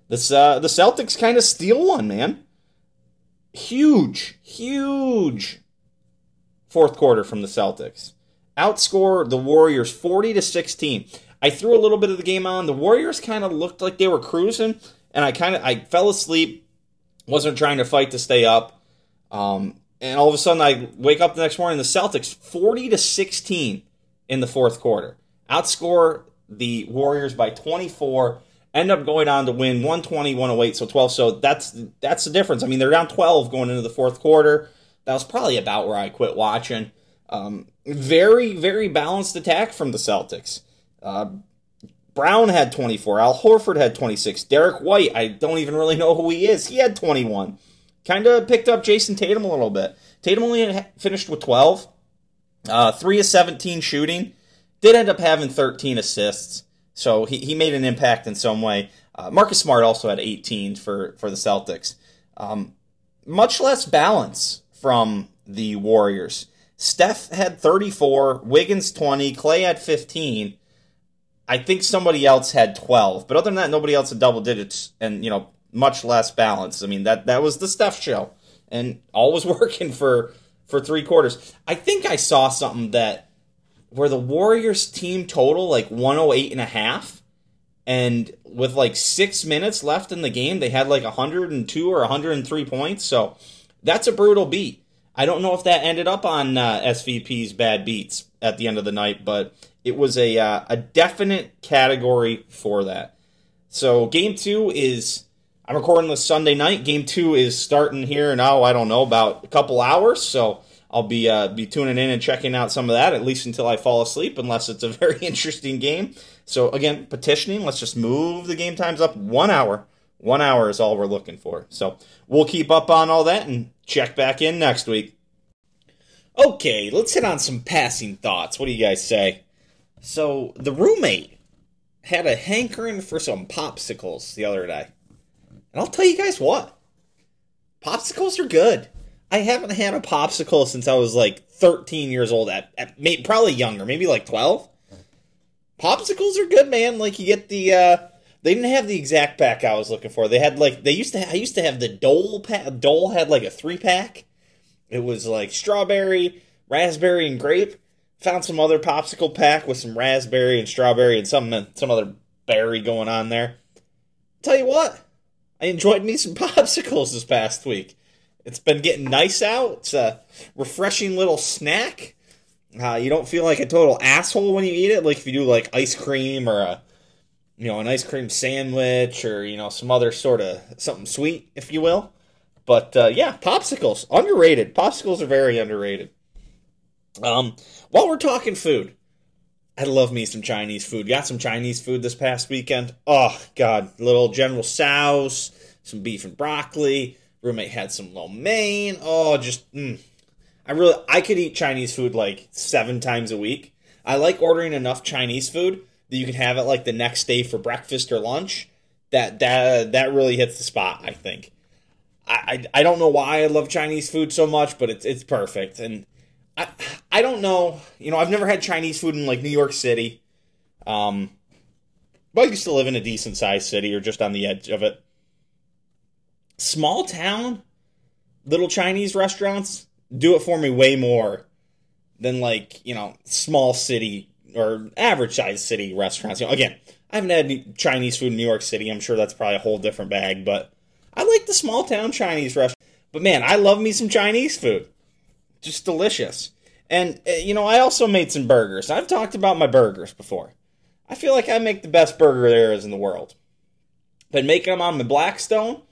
This the Celtics kind of steal one, man. Huge, huge fourth quarter from the Celtics. Outscore the Warriors forty to sixteen. I threw a little bit of the game on. The Warriors kind of looked like they were cruising, and I kind of I fell asleep wasn't trying to fight to stay up. Um, and all of a sudden, I wake up the next morning. The Celtics forty to sixteen in the fourth quarter, outscore the Warriors by twenty four. End up going on to win 120, 108, so 12. So that's that's the difference. I mean, they're down 12 going into the fourth quarter. That was probably about where I quit watching. Um, very, very balanced attack from the Celtics. Uh, Brown had 24. Al Horford had 26. Derrick White, I don't even really know who he is. He had 21. Kind of picked up Jayson Tatum a little bit. Tatum only finished with 12. Uh, 3 of 17 shooting. Did end up having 13 assists. So he, he made an impact in some way. Uh, Marcus Smart also had 18 for, for the Celtics. Um, much less balance from the Warriors. Steph had 34, Wiggins 20, Klay had 15. I think somebody else had 12, but other than that, nobody else had double digits. And, you know, much less balanced. I mean that that was the Steph show, and all was working for for three quarters. I think I saw something that where the Warriors team total like 108 and a half and with like 6 minutes left in the game they had like 102 or 103 points. So that's a brutal beat. I don't know if that ended up on uh, SVP's bad beats at the end of the night, but it was a uh, a definite category for that. So game 2 is I'm recording this Sunday night. Game two is starting here now. I don't know about a couple hours, so I'll be uh, be tuning in and checking out some of that at least until I fall asleep, unless it's a very interesting game. So again, petitioning. Let's just move the game times up one hour. One hour is all we're looking for. So we'll keep up on all that and check back in next week. Okay, let's hit on some passing thoughts. What do you guys say? So the roommate had a hankering for some popsicles the other day. And I'll tell you guys what, popsicles are good. I haven't had a popsicle since I was like 13 years old, at, at maybe, probably younger, maybe like 12. Popsicles are good, man. Like you get the, uh, they didn't have the exact pack I was looking for. They had like they used to. Ha- I used to have the Dole pack. Dole had like a three pack. It was like strawberry, raspberry, and grape. Found some other popsicle pack with some raspberry and strawberry and some some other berry going on there. Tell you what, I enjoyed me some popsicles this past week. It's been getting nice out. It's a refreshing little snack. Uh, you don't feel like a total asshole when you eat it, like if you do like ice cream or a you know an ice cream sandwich or you know some other sort of something sweet, if you will. But uh, yeah, popsicles underrated. Popsicles are very underrated. Um, while we're talking food, I love me some Chinese food. Got some Chinese food this past weekend. Oh God, little General Tso's, some beef and broccoli. Roommate had some lo mein. Oh, just mm. I really I could eat Chinese food like seven times a week. I like ordering enough Chinese food that you can have it like the next day for breakfast or lunch. That that that really hits the spot. I think. I, I, don't know why I love Chinese food so much, but it's it's perfect and I I don't know. You know, I've never had Chinese food in like New York City. Um, but I used to live in a decent sized city or just on the edge of it. Small town, little Chinese restaurants do it for me way more than like you know small city or average sized city restaurants. You know, again, I haven't had Chinese food in New York City. I'm sure that's probably a whole different bag, but I like the small town Chinese restaurant. But man, I love me some Chinese food just delicious. And uh, you know, I also made some burgers. I've talked about my burgers before. I feel like I make the best burger there is in the world. Been making them on the Blackstone.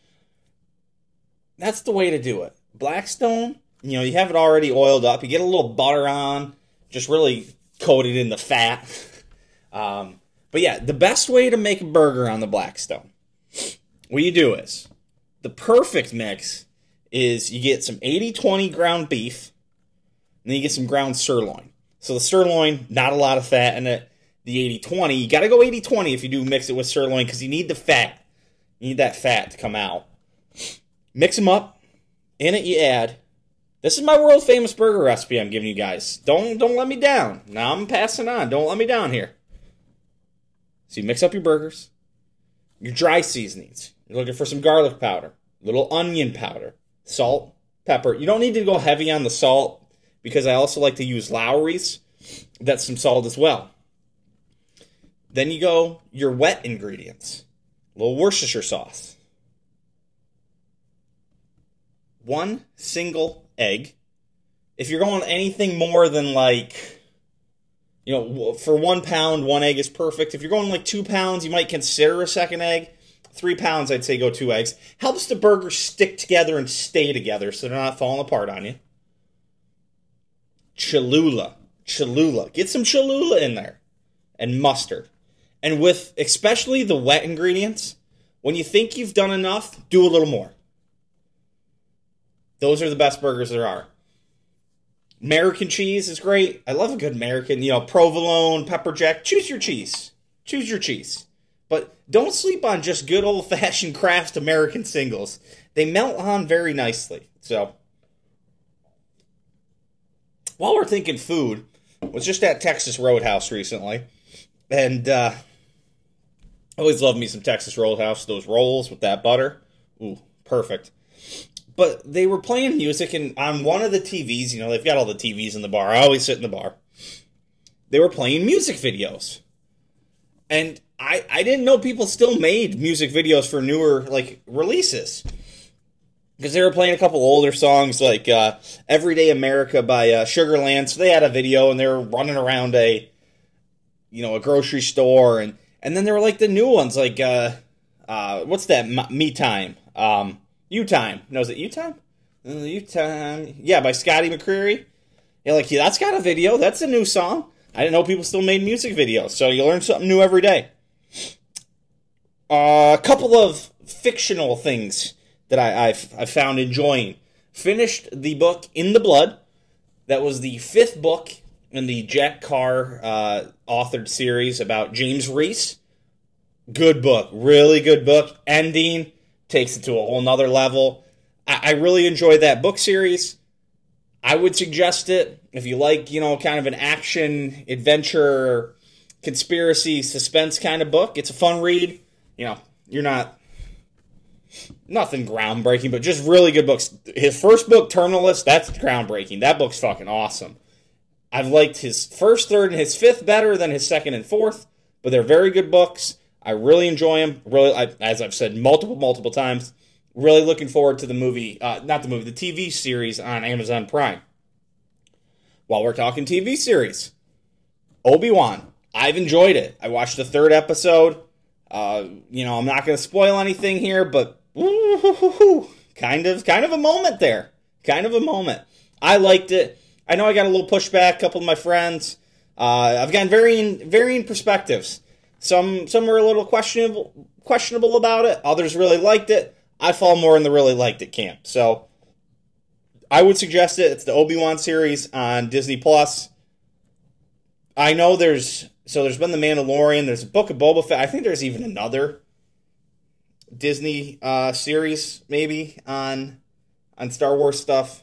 That's the way to do it. Blackstone, you know, you have it already oiled up. You get a little butter on, just really coat it in the fat. Um, but yeah, the best way to make a burger on the Blackstone, what you do is the perfect mix is you get some 80 20 ground beef and then you get some ground sirloin. So the sirloin, not a lot of fat in it. The 80-20, you got to go 80-20 if you do mix it with sirloin because you need the fat. You need that fat to come out. Mix them up. In it you add. This is my world famous burger recipe I'm giving you guys. Don't don't let me down. Now I'm passing on. Don't let me down here. So you mix up your burgers, your dry seasonings. You're looking for some garlic powder, little onion powder, salt, pepper. You don't need to go heavy on the salt because I also like to use Lawry's. That's some salt as well. Then you go your wet ingredients. Little Worcestershire sauce. One single egg. If you're going anything more than like, you know, for one pound, one egg is perfect. If you're going like two pounds, you might consider a second egg. Three pounds, I'd say go two eggs. Helps the burger stick together and stay together so they're not falling apart on you. Cholula. Cholula. Get some Cholula in there. And mustard. And with especially the wet ingredients, when you think you've done enough, do a little more. Those are the best burgers there are. American cheese is great. I love a good American, you know, provolone, pepper jack. Choose your cheese. Choose your cheese. But don't sleep on just good old fashioned Kraft American singles. They melt on very nicely. So, while we're thinking food, was just at Texas Roadhouse recently, and uh, I always love me some Texas Roadhouse. Those rolls with that butter, Ooh, perfect. But they were playing music, and on one of the TVs, you know, they've got all the TVs in the bar. I always sit in the bar. They were playing music videos. And I, I didn't know people still made music videos for newer, like, releases. Because they were playing a couple older songs, like uh, Everyday America by uh, Sugarland. So they had a video, and they were running around a, you know, a grocery store. And, and then there were, like, the new ones, like, uh, uh, what's that? Me Time. Um, You Time. No, is it You Time? You Time. Yeah, by Scotty McCreery. Yeah, like yeah, that's got a video. That's a new song. I didn't know people still made music videos. So you learn something new every day. Uh, a couple of fictional things that I, I've, I found enjoying. Finished the book In the Blood. That was the fifth book in the Jack Carr uh, authored series about James Reece. Good book, really good book. Ending takes it to a whole nother level. I, I really enjoyed that book series. I would suggest it if you like, you know, kind of an action, adventure, conspiracy, suspense kind of book. It's a fun read. You know, you're not nothing groundbreaking, but just really good books. His first book, Terminal List, that's groundbreaking. That book's fucking awesome. I've liked his first, third, and his fifth better than his second and fourth, but they're very good books. I really enjoy them. Really, I, as I've said multiple, multiple times, really looking forward to the movie, uh, not the movie, the TV series on Amazon Prime. While we're talking TV series, Obi Wan. I've enjoyed it. I watched the third episode. Uh, you know, I'm not going to spoil anything here, but kind of, kind of a moment there. Kind of a moment. I liked it. I know I got a little pushback. A couple of my friends. Uh, I've gotten varying, varying perspectives. Some, some are a little questionable, questionable about it. Others really liked it. I fall more in the really liked it camp. So, I would suggest it. It's the Obi Wan series on Disney Plus. I know there's so there's been the Mandalorian. There's a Book of Boba Fett. I think there's even another Disney uh, series maybe on on Star Wars stuff.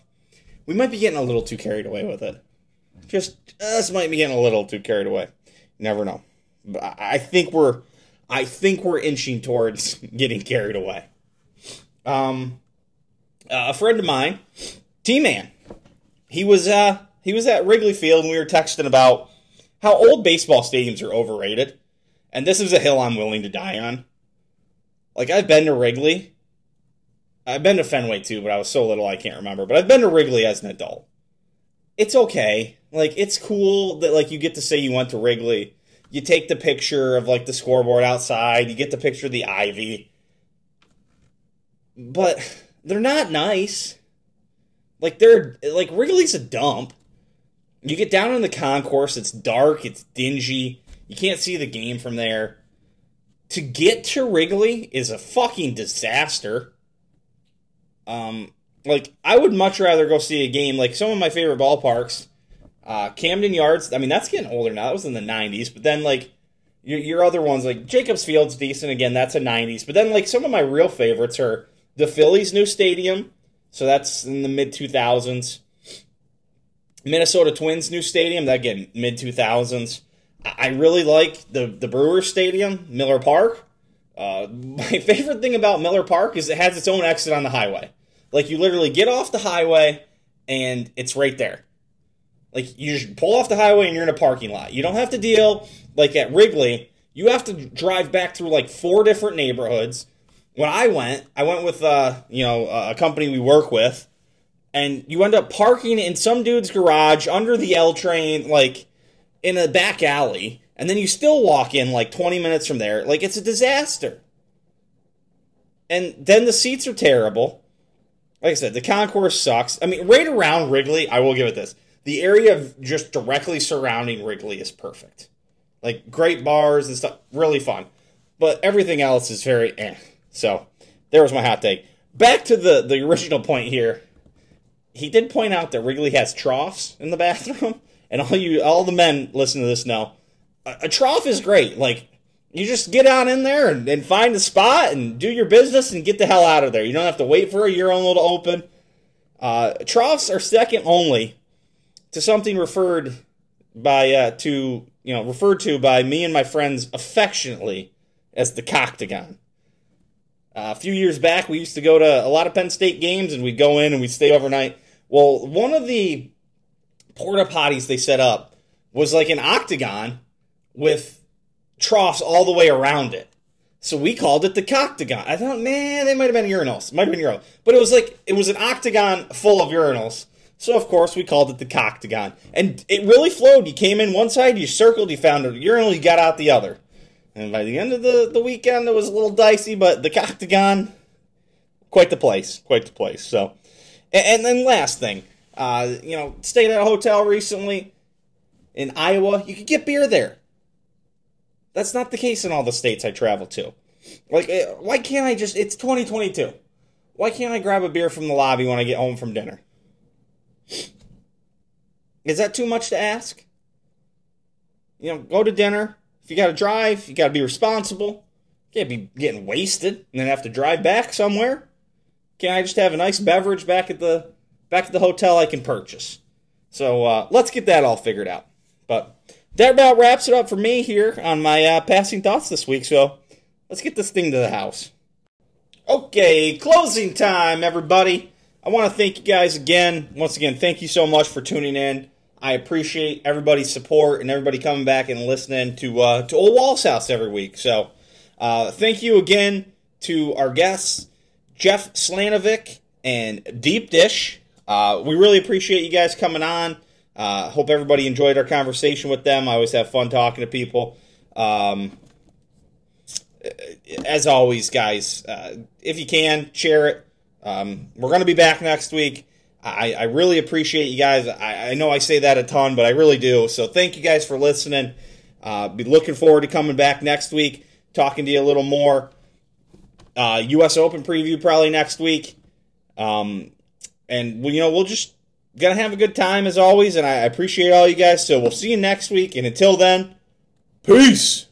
We might be getting a little too carried away with it. Just us might be getting a little too carried away. Never know. I think we're I think we're inching towards getting carried away. Um, uh, a friend of mine, T Man, he was uh he was at Wrigley Field and we were texting about how old baseball stadiums are overrated. And this is a hill I'm willing to die on. Like, I've been to Wrigley. I've been to Fenway too, but I was so little I can't remember. But I've been to Wrigley as an adult. It's okay. Like, it's cool that, like, you get to say you went to Wrigley. You take the picture of, like, the scoreboard outside. You get the picture of the ivy. But they're not nice. Like, they're, like, Wrigley's a dump. You get down in the concourse, it's dark, it's dingy, you can't see the game from there. To get to Wrigley is a fucking disaster. Um, like I would much rather go see a game like some of my favorite ballparks, uh, Camden Yards. I mean that's getting older now. That was in the '90s, but then like your your other ones like Jacobs Field's decent again. That's a '90s, but then like some of my real favorites are the Phillies' new stadium. So that's in the mid 2000s. Minnesota Twins new stadium, that again mid two thousands. I really like the the Brewers Stadium, Miller Park. Uh, my favorite thing about Miller Park is it has its own exit on the highway. Like you literally get off the highway and it's right there. Like you just pull off the highway and you're in a parking lot. You don't have to deal like at Wrigley. You have to drive back through like four different neighborhoods. When I went, I went with uh, you know a company we work with and you end up parking in some dude's garage under the L train, like in a back alley, and then you still walk in like 20 minutes from there. Like it's a disaster. And then the seats are terrible. Like I said, the concourse sucks. I mean, right around Wrigley, I will give it this. The area of just directly surrounding Wrigley is perfect. Like great bars and stuff, really fun. But everything else is very eh. So there was my hot take. Back to the the original point here he did point out that Wrigley has troughs in the bathroom, and all you, all the men listen to this know, a, a trough is great. Like you just get on in there and, and, find a spot and do your business and get the hell out of there. You don't have to wait for a urinal to open. Uh, troughs are second only to something referred by uh, to you know referred to by me and my friends affectionately as the coctagon. Uh, a few years back, we used to go to a lot of Penn State games, and we'd go in and we'd stay overnight. Well, one of the porta potties they set up was like an octagon with troughs all the way around it. So we called it the coctagon. I thought, man, they might have been urinals. Might have been urinals. But it was like, it was an octagon full of urinals. So, of course, we called it the coctagon. And it really flowed. You came in one side, you circled, you found a urinal, you got out the other. And by the end of the, the weekend, it was a little dicey, but the coctagon, quite the place. Quite the place. So, and, and then last thing, uh, you know, stayed at a hotel recently in Iowa. You could get beer there. That's not the case in all the states I travel to. Like, eh, why can't I just? It's 2022. Why can't I grab a beer from the lobby when I get home from dinner? Is that too much to ask? You know, go to dinner. If you got to drive, you got to be responsible. You can't be getting wasted and then have to drive back somewhere. Can I just have a nice beverage back at the back at the hotel I can purchase? So uh, let's get that all figured out. But that about wraps it up for me here on my uh, passing thoughts this week. So let's get this thing to the house. Okay, closing time, everybody. I want to thank you guys again. Once again, thank you so much for tuning in. I appreciate everybody's support and everybody coming back and listening to uh, to Ole Walls' House every week. So, uh, thank you again to our guests, Jeff Slanovec and Deep Dish. Uh, we really appreciate you guys coming on. Uh, hope everybody enjoyed our conversation with them. I always have fun talking to people. Um, as always, guys, uh, if you can, share it. Um, we're going to be back next week. I, I really appreciate you guys. I, I, know I say that a ton, but I really do. So thank you guys for listening. Uh, be looking forward to coming back next week, talking to you a little more. Uh, U.S. Open preview probably next week. Um, and you know we'll just gonna have a good time as always, and I appreciate all you guys. So we'll see you next week, and until then, peace.